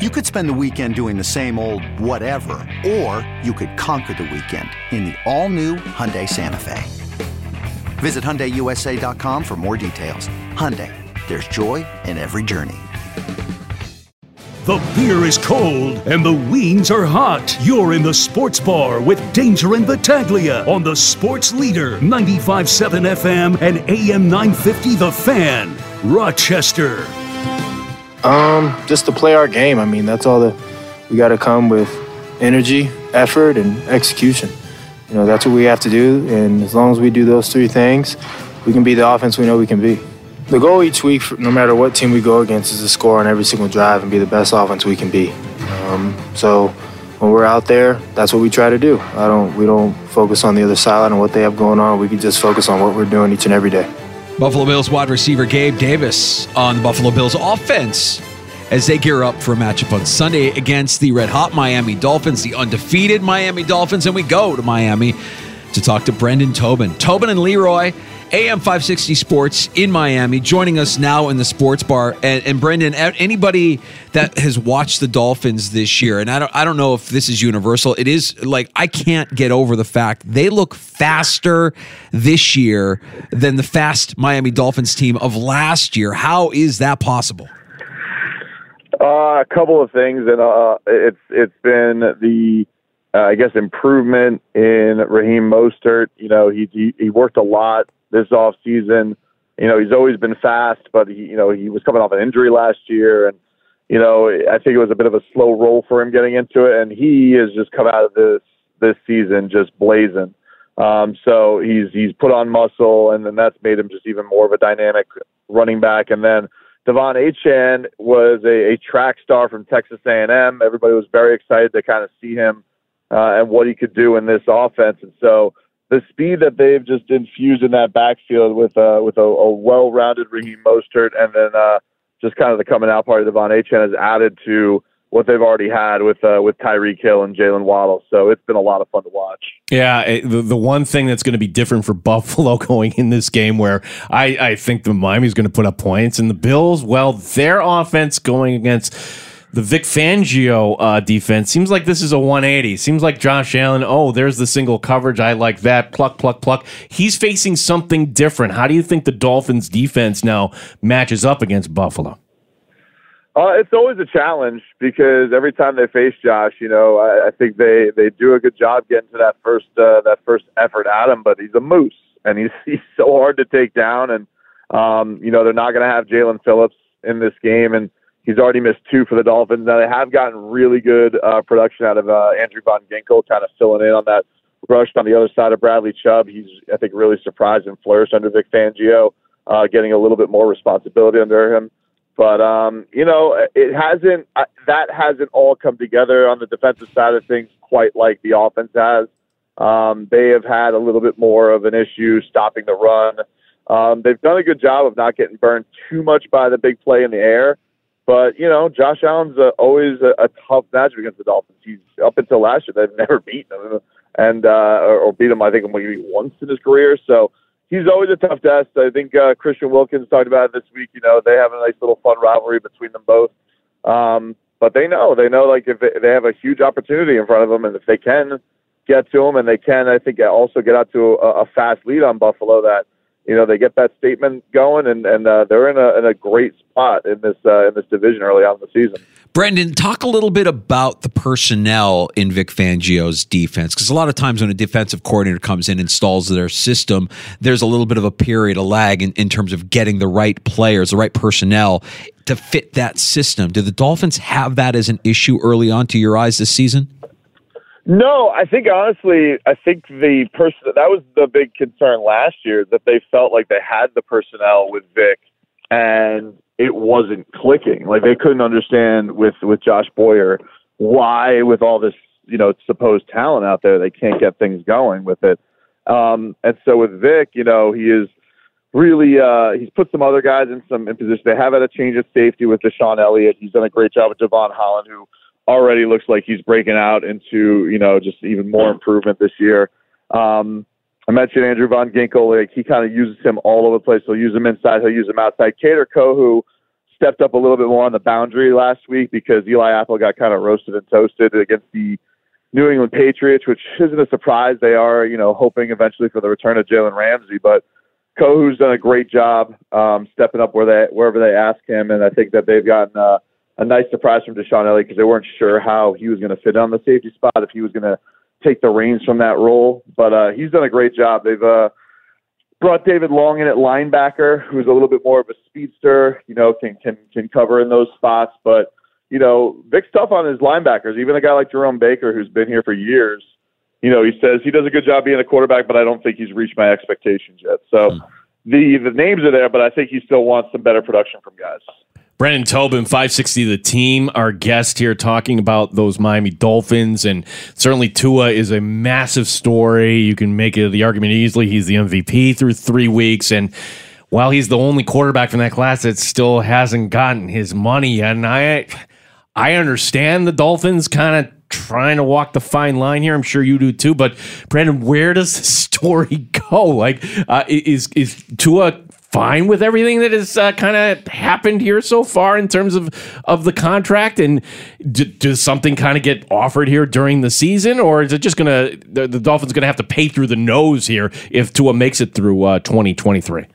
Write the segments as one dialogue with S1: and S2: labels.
S1: You could spend the weekend doing the same old whatever, or you could conquer the weekend in the all-new Hyundai Santa Fe. Visit HyundaiUSA.com for more details. Hyundai, there's joy in every journey.
S2: The beer is cold and the wings are hot. You're in the sports bar with Danger and Battaglia on the Sports Leader 95.7 FM and AM 950 The Fan, Rochester.
S3: Um, just to play our game. I mean, that's all that we got to come with energy, effort, and execution. You know, that's what we have to do. And as long as we do those three things, we can be the offense we know we can be. The goal each week, no matter what team we go against, is to score on every single drive and be the best offense we can be. Um, so when we're out there, that's what we try to do. I don't, we don't focus on the other side and what they have going on. We can just focus on what we're doing each and every day.
S4: Buffalo Bills wide receiver Gabe Davis on the Buffalo Bills offense as they gear up for a matchup on Sunday against the red hot Miami Dolphins, the undefeated Miami Dolphins. And we go to Miami to talk to Brendan Tobin. Tobin and Leroy, AM 560 Sports in Miami, joining us now in the sports bar. And, and Brendan, anybody that has watched the Dolphins this year, and I don't, I don't know if this is universal, it is like I can't get over the fact they look faster this year than the fast Miami Dolphins team of last year. How is that possible?
S5: Uh, a couple of things, and uh, it's it's been the uh, I guess improvement in Raheem Mostert. You know, he, he he worked a lot this off season. You know, he's always been fast, but he you know he was coming off an injury last year, and you know I think it was a bit of a slow roll for him getting into it, and he has just come out of this this season just blazing. Um, so he's he's put on muscle, and then that's made him just even more of a dynamic running back, and then De'Von Achane was a, a track star from Texas A&M. Everybody was very excited to kind of see him uh, and what he could do in this offense. And so the speed that they've just infused in that backfield with uh, with a, a well-rounded Raheem Mostert and then uh, just kind of the coming out party of De'Von Achane has added to what they've already had with uh, with Tyreek Hill and Jaylen Waddle. So it's been a lot of fun to watch.
S6: Yeah, it, the the one thing that's going to be different for Buffalo going in this game, where I I think the Miami's going to put up points, and the Bills, well, their offense going against the Vic Fangio uh, defense seems like this is a 180. Seems like Josh Allen. Oh, there's the single coverage. I like that. Pluck, pluck, pluck. He's facing something different. How do you think the Dolphins defense now matches up against Buffalo?
S5: Uh, it's always a challenge because every time they face Josh, you know, I, I think they they do a good job getting to that first uh, that first effort at him. But he's a moose, and he's he's so hard to take down. And um, you know, they're not going to have Jaelan Phillips in this game, and he's already missed two for the Dolphins. Now they have gotten really good uh, production out of uh, Andrew Van Ginkel, kind of filling in on that rush on the other side of Bradley Chubb. He's I think really surprised and flourished under Vic Fangio, uh, getting a little bit more responsibility under him. But um, you know, it hasn't uh, that hasn't all come together on the defensive side of things quite like the offense has. Um, they have had a little bit more of an issue stopping the run. Um, they've done a good job of not getting burned too much by the big play in the air. But you know, Josh Allen's uh, always a, a tough match against the Dolphins. He's up until last year they've never beaten him, and uh, or, beat him I think maybe once in his career. So he's always a tough test. I think uh, Christian Wilkins talked about it this week. You know, they have a nice little fun rivalry between them both. Um, but they know, they know, like if they, they have a huge opportunity in front of them, and if they can get to them, and they can, I think, also get out to a, a fast lead on Buffalo, that you know they get that statement going, and and uh, they're in a in a great spot in this uh, in this division early on in the season.
S4: Brendan, talk a little bit about the personnel in Vic Fangio's defense, because a lot of times when a defensive coordinator comes in and installs their system, there's a little bit of a period, a lag in, in terms of getting the right players, the right personnel to fit that system. Do the Dolphins have that as an issue early on to your eyes this season?
S5: No, I think honestly, I think the person that was the big concern last year that they felt like they had the personnel with Vic, and it wasn't clicking. Like they couldn't understand with with Josh Boyer why, with all this you know supposed talent out there, they can't get things going with it. Um, and so with Vic, you know, he is really uh, he's put some other guys in some in position. They have had a change of safety with DeShon Elliott. He's done a great job with Devon Holland, who already looks like he's breaking out into you know just even more improvement this year. Um, I mentioned Andrew Van Ginkel. Like he kind of uses him all over the place. He'll use him inside. He'll use him outside. Kader Kohou stepped up a little bit more on the boundary last week because Eli Apple got kind of roasted and toasted against the New England Patriots, which isn't a surprise. They are, you know, hoping eventually for the return of Jalen Ramsey, but Kohou's done a great job um, stepping up where they wherever they ask him, and I think that they've gotten uh, a nice surprise from DeShon Elliott because they weren't sure how he was going to fit on the safety spot if he was going to take the reins from that role. But uh, he's done a great job. They've uh, brought David Long in at linebacker, who's a little bit more of a speedster. You know, can can can cover in those spots, but you know, Vic's tough on his linebackers. Even a guy like Jerome Baker, who's been here for years, you know, he says he does a good job being a quarterback, but I don't think he's reached my expectations yet. So the the names are there, but I think he still wants some better production from guys.
S6: Brendan Tobin, 560 the team, our guest here talking about those Miami Dolphins. And certainly Tua is a massive story. You can make the argument easily. He's the MVP through three weeks. And while he's the only quarterback from that class that still hasn't gotten his money yet, and I I understand the Dolphins kind of trying to walk the fine line here. I'm sure you do too. But Brandon, where does the story go? Like, uh, is is Tua fine with everything that has uh, kind of happened here so far in terms of of the contract? And d- does something kind of get offered here during the season, or is it just gonna the, the Dolphins gonna have to pay through the nose here if Tua makes it through uh, 2023?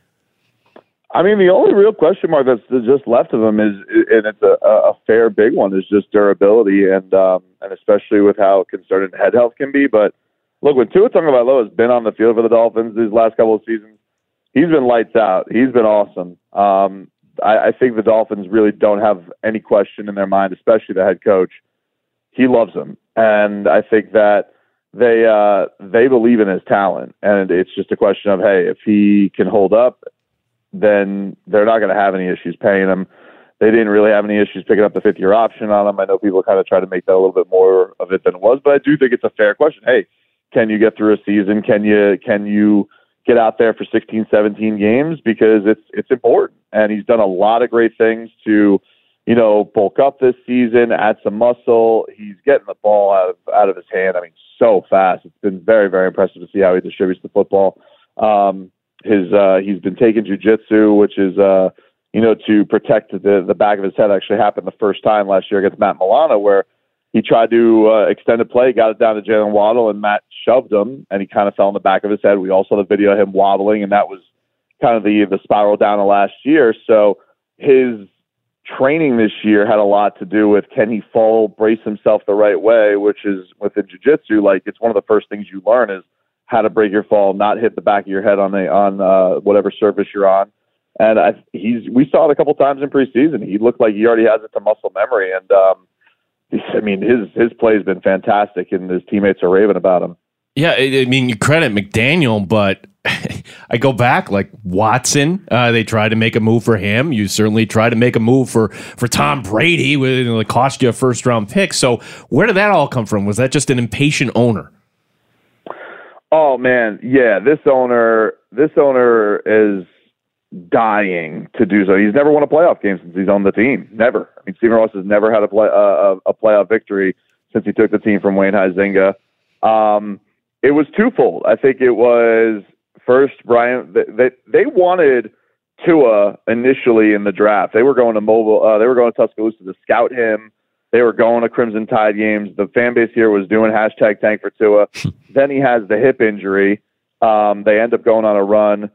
S5: I mean, the only real question mark that's just left of him is, and it's a, a fair big one, is just durability, and um, and especially with how concerning head health can be. But look, when Tua Tagovailoa has been on the field for the Dolphins these last couple of seasons, he's been lights out. He's been awesome. Um, I, I think the Dolphins really don't have any question in their mind, especially the head coach. He loves him, and I think that they uh, they believe in his talent, and it's just a question of hey, if he can hold up then they're not going to have any issues paying him. They didn't really have any issues picking up the fifth year option on him. I know people kind of try to make that a little bit more of it than it was, but I do think it's a fair question. Hey, can you get through a season? Can you can you get out there for 16, 17 games because it's it's important. And he's done a lot of great things to, you know, bulk up this season, add some muscle. He's getting the ball out of out of his hand. I mean, so fast. It's been very very impressive to see how he distributes the football. Um, his uh, he's been taking jujitsu, which is uh, you know to protect the the back of his head. Actually happened the first time last year against Matt Milano, where he tried to uh, extend a play, got it down to Jaylen Waddle, and Matt shoved him, and he kind of fell on the back of his head. We also saw the video of him wobbling, and that was kind of the the spiral down of last year. So his training this year had a lot to do with can he fall, brace himself the right way, which is within jiu-jitsu, like it's one of the first things you learn is how to break your fall, not hit the back of your head on a on uh, whatever surface you're on. And I, he's we saw it a couple times in preseason. He looked like he already has it to muscle memory, and um, I mean his his play has been fantastic, and his teammates are raving about him.
S6: Yeah, I mean, you credit McDaniel, but I go back like Watson. Uh, they tried to make a move for him. You certainly tried to make a move for for Tom Brady. It cost you a first round pick. So where did that all come from? Was that just an impatient owner?
S5: Oh man, yeah. This owner, this owner is dying to do so. He's never won a playoff game since he's on the team. Never. I mean, Stephen Ross has never had a play uh, a playoff victory since he took the team from Wayne Huizenga. Um, it was twofold. I think it was first Brian. They they, they wanted Tua initially in the draft. They were going to mobile. Uh, they were going to Tuscaloosa to scout him they were going to Crimson Tide games. The fan base here was doing hashtag tank for Tua. then he has the hip injury. Um, they end up going on a run.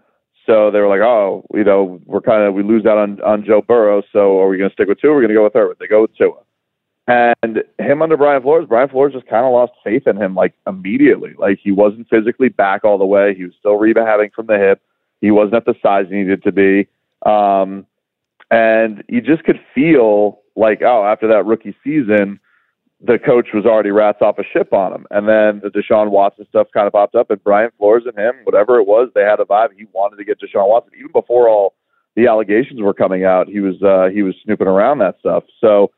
S5: So they were like, oh, you know, we're kind of, we lose out on, on Joe Burrow. So are we going to stick with Tua? We're going to go with Herbert. They go with Tua. And him under Brian Flores, Brian Flores just kind of lost faith in him like immediately. Like he wasn't physically back all the way. He was still rehabbing from the hip. He wasn't at the size he needed to be. Um, and you just could feel like, oh, after that rookie season, the coach was already rats off a ship on him. And then the Deshaun Watson stuff kind of popped up, and Brian Flores and him, whatever it was, they had a vibe. He wanted to get Deshaun Watson even before all the allegations were coming out, he was uh, he was snooping around that stuff. So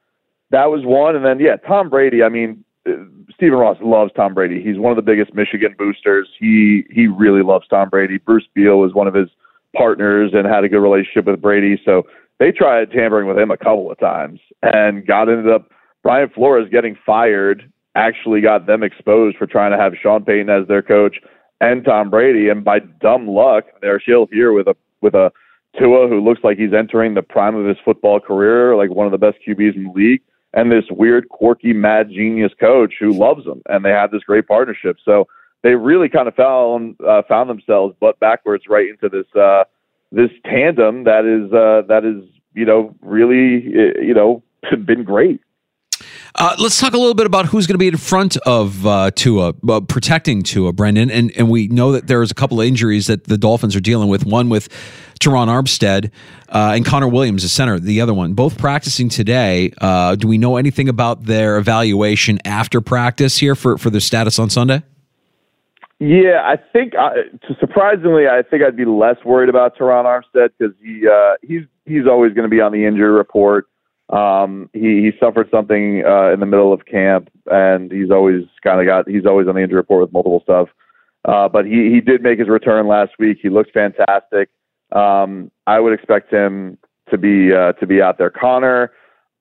S5: that was one, and then yeah, Tom Brady. I mean, uh, Stephen Ross loves Tom Brady. He's one of the biggest Michigan boosters. He he really loves Tom Brady. Bruce Beal was one of his partners and had a good relationship with Brady. So they tried tampering with him a couple of times and got ended up Brian Flores getting fired. Actually, got them exposed for trying to have Sean Payton as their coach and Tom Brady. And by dumb luck, they're still here with a with a Tua who looks like he's entering the prime of his football career, like one of the best QBs in the league, and this weird, quirky, mad genius coach who loves them, and they have this great partnership. So they really kind of found uh, found themselves butt backwards right into this uh, this tandem that is uh, that is you know really you know been great.
S4: Uh, let's talk a little bit about who's going to be in front of uh, Tua, uh, protecting Tua, Brendan. And and we know that there's a couple of injuries that the Dolphins are dealing with. One with Terron Armstead uh, and Connor Williams, the center. The other one, both practicing today. Uh, do we know anything about their evaluation after practice here for for their status on Sunday?
S5: Yeah, I think uh, surprisingly, I think I'd be less worried about Terron Armstead because he uh, he's he's always going to be on the injury report. Um, he, he suffered something uh, in the middle of camp, and he's always kind of got he's always on the injury report with multiple stuff. Uh, but he he did make his return last week. He looked fantastic. Um, I would expect him to be uh, to be out there. Connor,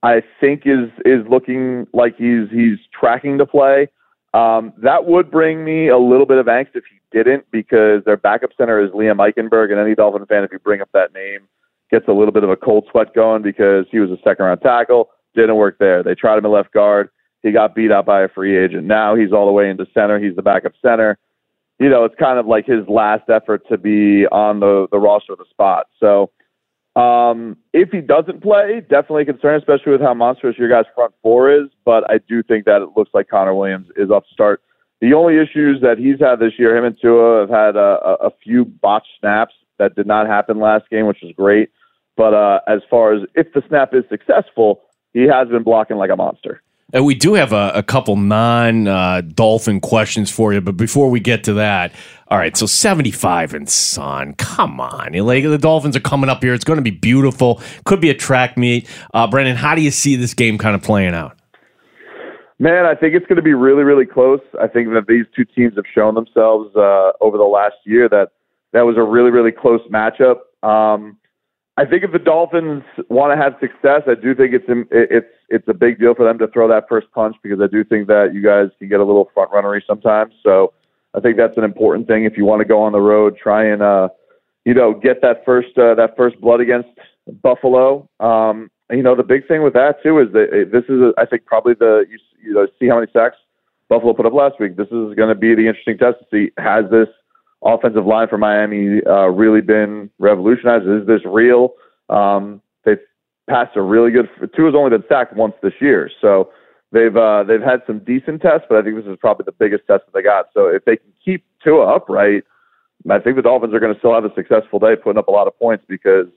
S5: I think is is looking like he's he's tracking to play. Um, that would bring me a little bit of angst if he didn't, because their backup center is Liam Eichenberg, and any Dolphin fan, if you bring up that name, gets a little bit of a cold sweat going because he was a second round tackle, didn't work there. They tried him at left guard. He got beat out by a free agent. Now he's all the way into center. He's the backup center. You know, it's kind of like his last effort to be on the, the roster of the spot. So um, if he doesn't play, definitely a concern, especially with how monstrous your guys' front four is. But I do think that it looks like Connor Williams is up to start. The only issues that he's had this year, him and Tua have had a, a few botched snaps that did not happen last game, which is great. But uh, as far as if the snap is successful, he has been blocking like a monster.
S6: And we do have a, a couple non uh, Dolphin questions for you, but before we get to that, all right, so 75 and sun, come on. Like, the Dolphins are coming up here. It's going to be beautiful. Could be a track meet. Uh, Brendan, how do you see this game kind of playing out?
S5: Man, I think it's going to be really, really close. I think that these two teams have shown themselves uh, over the last year that that was a really, really close matchup. Um, I think if the Dolphins want to have success, I do think it's it's it's a big deal for them to throw that first punch because I do think that you guys can get a little front runnery sometimes. So I think that's an important thing if you want to go on the road, try and uh, you know get that first uh, that first blood against Buffalo. Um, you know the big thing with that too is that this is I think probably the you, you know see how many sacks Buffalo put up last week. This is going to be the interesting test to see has this offensive line for Miami uh, really been revolutionized? Is this real? Um, they've passed a really good. Tua has only been sacked once this year, so they've uh, they've had some decent tests, but I think this is probably the biggest test that they got. So if they can keep Tua upright, I think the Dolphins are going to still have a successful day, putting up a lot of points because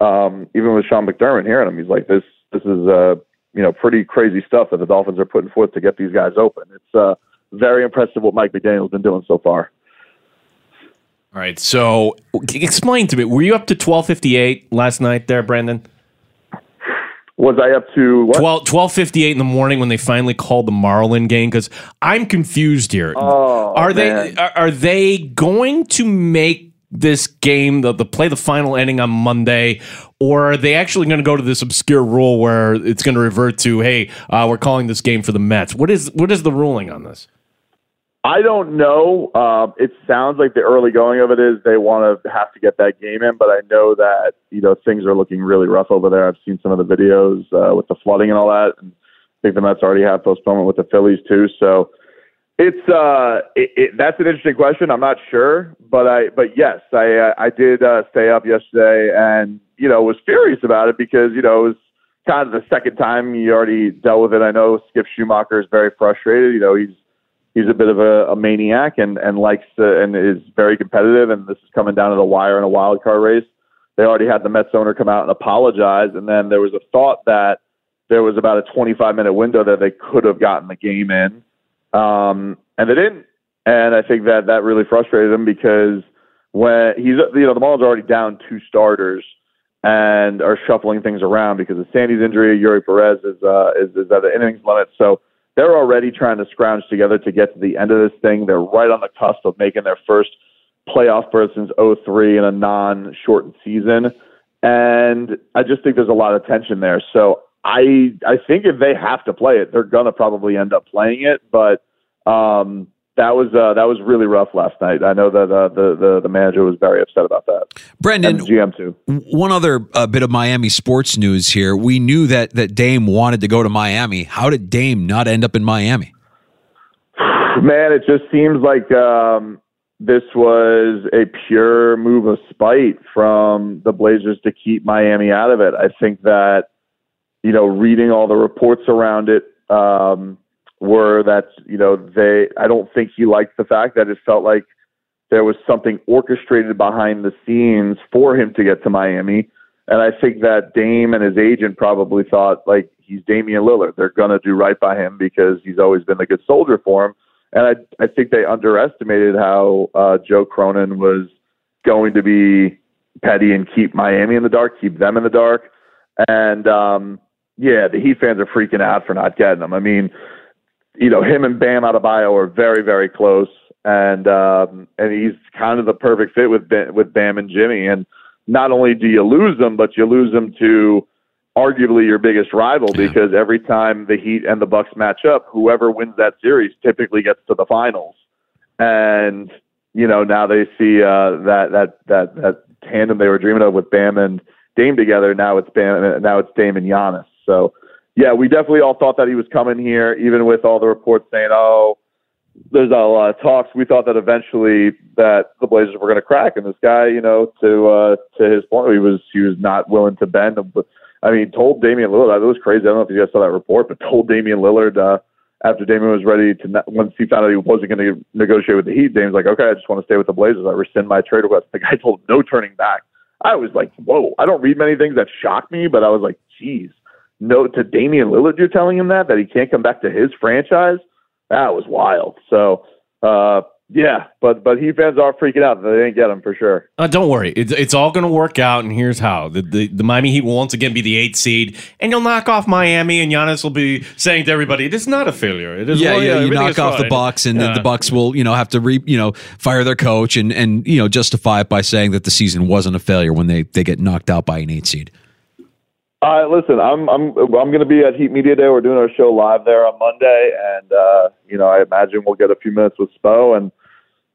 S5: um, even with Sean McDermott hearing him, he's like this. This is uh, you know pretty crazy stuff that the Dolphins are putting forth to get these guys open. It's uh, very impressive what Mike McDaniel's been doing so far.
S6: All right. So explain to me, were you up to 1258 last night there, Brandon?
S5: Was I up to what?
S6: 12, 1258 in the morning when they finally called the Marlin game? Because I'm confused here.
S5: Oh,
S6: are
S5: man.
S6: they are, are they going to make this game the, the play the final ending on Monday, or are they actually going to go to this obscure rule where it's going to revert to, hey, uh, we're calling this game for the Mets? What is what is the ruling on this?
S5: I don't know. Um, it sounds like the early going of it is they want to have to get that game in, but I know that you know things are looking really rough over there. I've seen some of the videos uh, with the flooding and all that, and I think the Mets already have postponement with the Phillies too. So it's uh, it, it, that's an interesting question. I'm not sure, but I but yes, I uh, I did uh, stay up yesterday and you know was furious about it because you know it was kind of the second time you already dealt with it. I know Skip Schumaker is very frustrated. You know he's he's a bit of a, a maniac and and likes to, and is very competitive. And this is coming down to the wire in a wild card race. They already had the Mets owner come out and apologize, and then there was a thought that there was about a 25 minute window that they could have gotten the game in, um, and they didn't. And I think that that really frustrated him because when he's you know the Marlins are already down two starters, and are shuffling things around because of Sandy's injury. Eury Perez is uh, is, is at the innings limit, so they're already trying to scrounge together to get to the end of this thing. They're right on the cusp of making their first playoff berth since 03 in a non-shortened season, and I just think there's a lot of tension there. So I I think if they have to play it, they're gonna probably end up playing it, but. Um, that was uh, that was really rough last night. I know that uh, the, the the manager was very upset about that.
S4: Brendan,
S5: GM too.
S4: One other uh, bit of Miami sports news here. We knew that that Dame wanted to go to Miami. How did Dame not end up in Miami?
S5: Man, it just seems like um, this was a pure move of spite from the Blazers to keep Miami out of it. I think that you know, reading all the reports around it. Um, were that you know they I don't think he liked the fact that it felt like there was something orchestrated behind the scenes for him to get to Miami. And I think that Dame and his agent probably thought like he's Damian Lillard. They're gonna do right by him because he's always been a good soldier for him. And I I think they underestimated how uh, Joe Cronin was going to be petty and keep Miami in the dark, keep them in the dark. And um yeah, the Heat fans are freaking out for not getting them. I mean, you know, him and Bam Adebayo are very, very close, and um, and he's kind of the perfect fit with Bam, with Bam and Jimmy. And not only do you lose them, but you lose them to arguably your biggest rival yeah. because every time the Heat and the Bucks match up, whoever wins that series typically gets to the finals. And you know, now they see uh, that that that that tandem they were dreaming of with Bam and Dame together. Now it's Bam. Now it's Dame and Giannis. So yeah, we definitely all thought that he was coming here, even with all the reports saying, "Oh, there's a lot of talks." We thought that eventually that the Blazers were going to crack, and this guy, you know, to uh, to his point, he was he was not willing to bend. But I mean, told Damian Lillard, it was crazy. I don't know if you guys saw that report, but told Damian Lillard uh, after Damian was ready to once he found out he wasn't going to negotiate with the Heat, Damian's like, "Okay, I just want to stay with the Blazers. I rescind my trade request." The guy told him no turning back. I was like, "Whoa!" I don't read many things that shock me, but I was like, "Geez." No to Damian Lillard, you're telling him that that he can't come back to his franchise. That was wild. So, uh, yeah, but but Heat fans are freaking out. That they didn't get him for sure.
S6: Uh, don't worry, it's, it's all going to work out. And here's how: the, the the Miami Heat will once again be the eighth seed, and you'll knock off Miami. And Giannis will be saying to everybody, "It is not a failure. It is
S4: yeah,
S6: well,
S4: yeah." You knock off fine. the Bucks, and yeah. the Bucks will you know have to re you know fire their coach and and you know justify it by saying that the season wasn't a failure when they they get knocked out by an eight seed.
S5: Uh, listen, I'm I'm I'm going to be at Heat Media Day. We're doing our show live there on Monday, and uh, you know I imagine we'll get a few minutes with Spo, and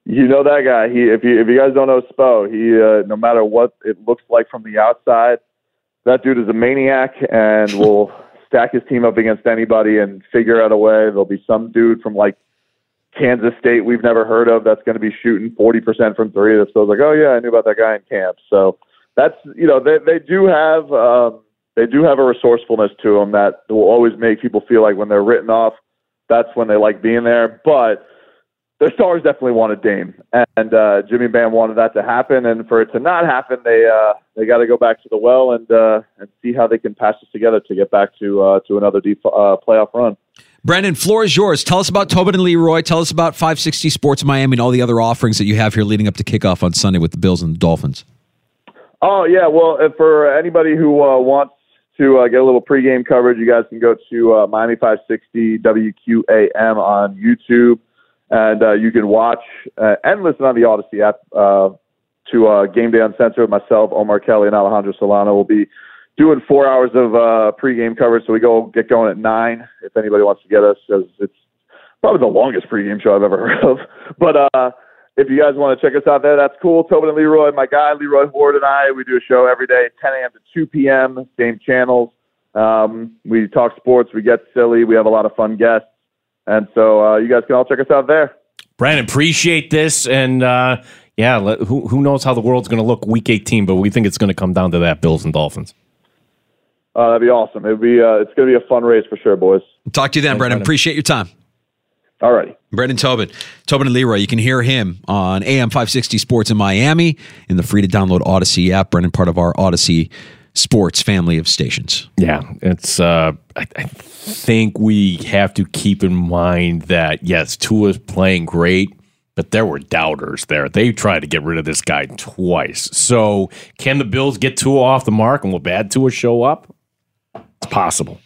S5: you know that guy. He if you if you guys don't know Spo, he uh, no matter what it looks like from the outside, that dude is a maniac and will stack his team up against anybody and figure out a way. There'll be some dude from like Kansas State we've never heard of that's going to be shooting 40% from three. That's like, oh yeah, I knew about that guy in camp. So that's you know they they do have. Um, they do have a resourcefulness to them that will always make people feel like when they're written off, that's when they like being there. But their stars definitely wanted Dame, and uh, Jimmy Bam wanted that to happen. And for it to not happen, they uh, they got to go back to the well and uh, and see how they can patch this together to get back to uh, to another deep uh, playoff run.
S4: Brandon, floor is yours. Tell us about Tobin and Leroy. Tell us about 560 Sports Miami and all the other offerings that you have here leading up to kickoff on Sunday with the Bills and the Dolphins.
S5: Oh yeah, well, for anybody who uh, wants to uh, get a little pregame coverage, you guys can go to uh, Miami 560 WQAM on YouTube, and uh, you can watch uh, and listen on the Audacy app uh, to uh, Game Day Uncensored myself, Omar Kelly, and Alejandro Solano. We'll be doing four hours of uh, pregame coverage, so we go get going at nine. If anybody wants to get us, it's probably the longest pregame show I've ever heard of. But uh, if you guys want to check us out there, that's cool. Tobin and Leroy, my guy Leroy Ward and I, we do a show every day, 10 a.m. to 2 p.m. Same channels. Um, we talk sports, we get silly, we have a lot of fun guests, and so uh, you guys can all check us out there.
S6: Brandon, appreciate this, and uh, yeah, let, who who knows how the world's going to look week 18, but we think it's going to come down to that Bills and Dolphins.
S5: Uh, that'd be awesome. It'd be uh, it's going to be a fun race for sure, boys.
S4: Talk to you then, Thanks, Brandon. Brandon. Appreciate your time.
S5: All righty.
S4: Brendan Tobin. Tobin and Leroy. You can hear him on AM 560 Sports in Miami in the free to download Audacy app. Brendan, part of our Audacy Sports family of stations.
S6: Yeah, it's. Uh, I, I think we have to keep in mind that yes, Tua is playing great, but there were doubters there. They tried to get rid of this guy twice. So, can the Bills get Tua off the mark and will bad Tua show up? It's possible.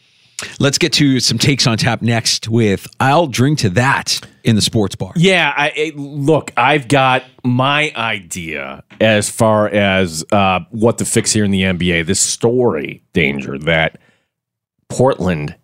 S4: Let's get to some takes on tap next with I'll drink to that in the sports bar.
S6: Yeah, I, I- look, I've got my idea as far as uh, what to fix here in the NBA. This story, danger that Portland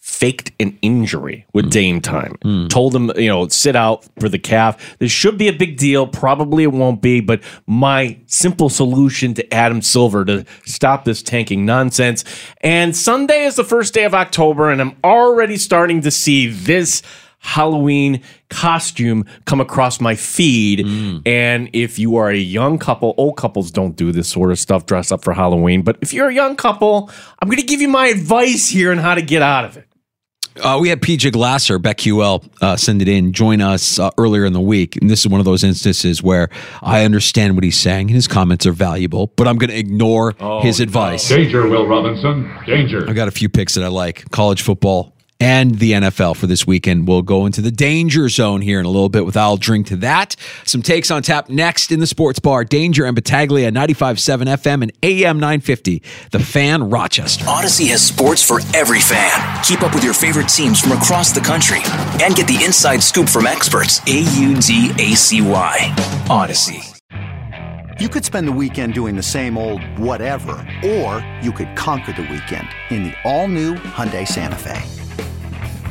S6: faked an injury with hmm. Dame time. Hmm. Told him, you know, sit out for the calf. This should be a big deal. Probably it won't be, but my simple solution to Adam Silver to stop this tanking nonsense. And Sunday is the first day of October, and I'm already starting to see this Halloween costume come across my feed. Hmm. And if you are a young couple, old couples don't do this sort of stuff, dress up for Halloween. But if you're a young couple, I'm going to give you my advice here on how to get out of it.
S4: Uh, we had PJ Glasser, BetQL, uh, send it in, join us uh, earlier in the week. And this is one of those instances where I understand what he's saying and his comments are valuable, but I'm going to ignore his advice.
S7: Danger, Will Robinson. Danger.
S4: I got a few picks that I like college football and the NFL for this weekend. We'll go into the danger zone here in a little bit with I'll drink to that. Some takes on tap next in the sports bar. Danger and Battaglia 95.7 FM and AM 950. The Fan Rochester.
S8: Audacy has sports for every fan. Keep up with your favorite teams from across the country and get the inside scoop from experts. A U D A C Y. Audacy.
S1: You could spend the weekend doing the same old whatever, or you could conquer the weekend in the all-new Hyundai Santa Fe.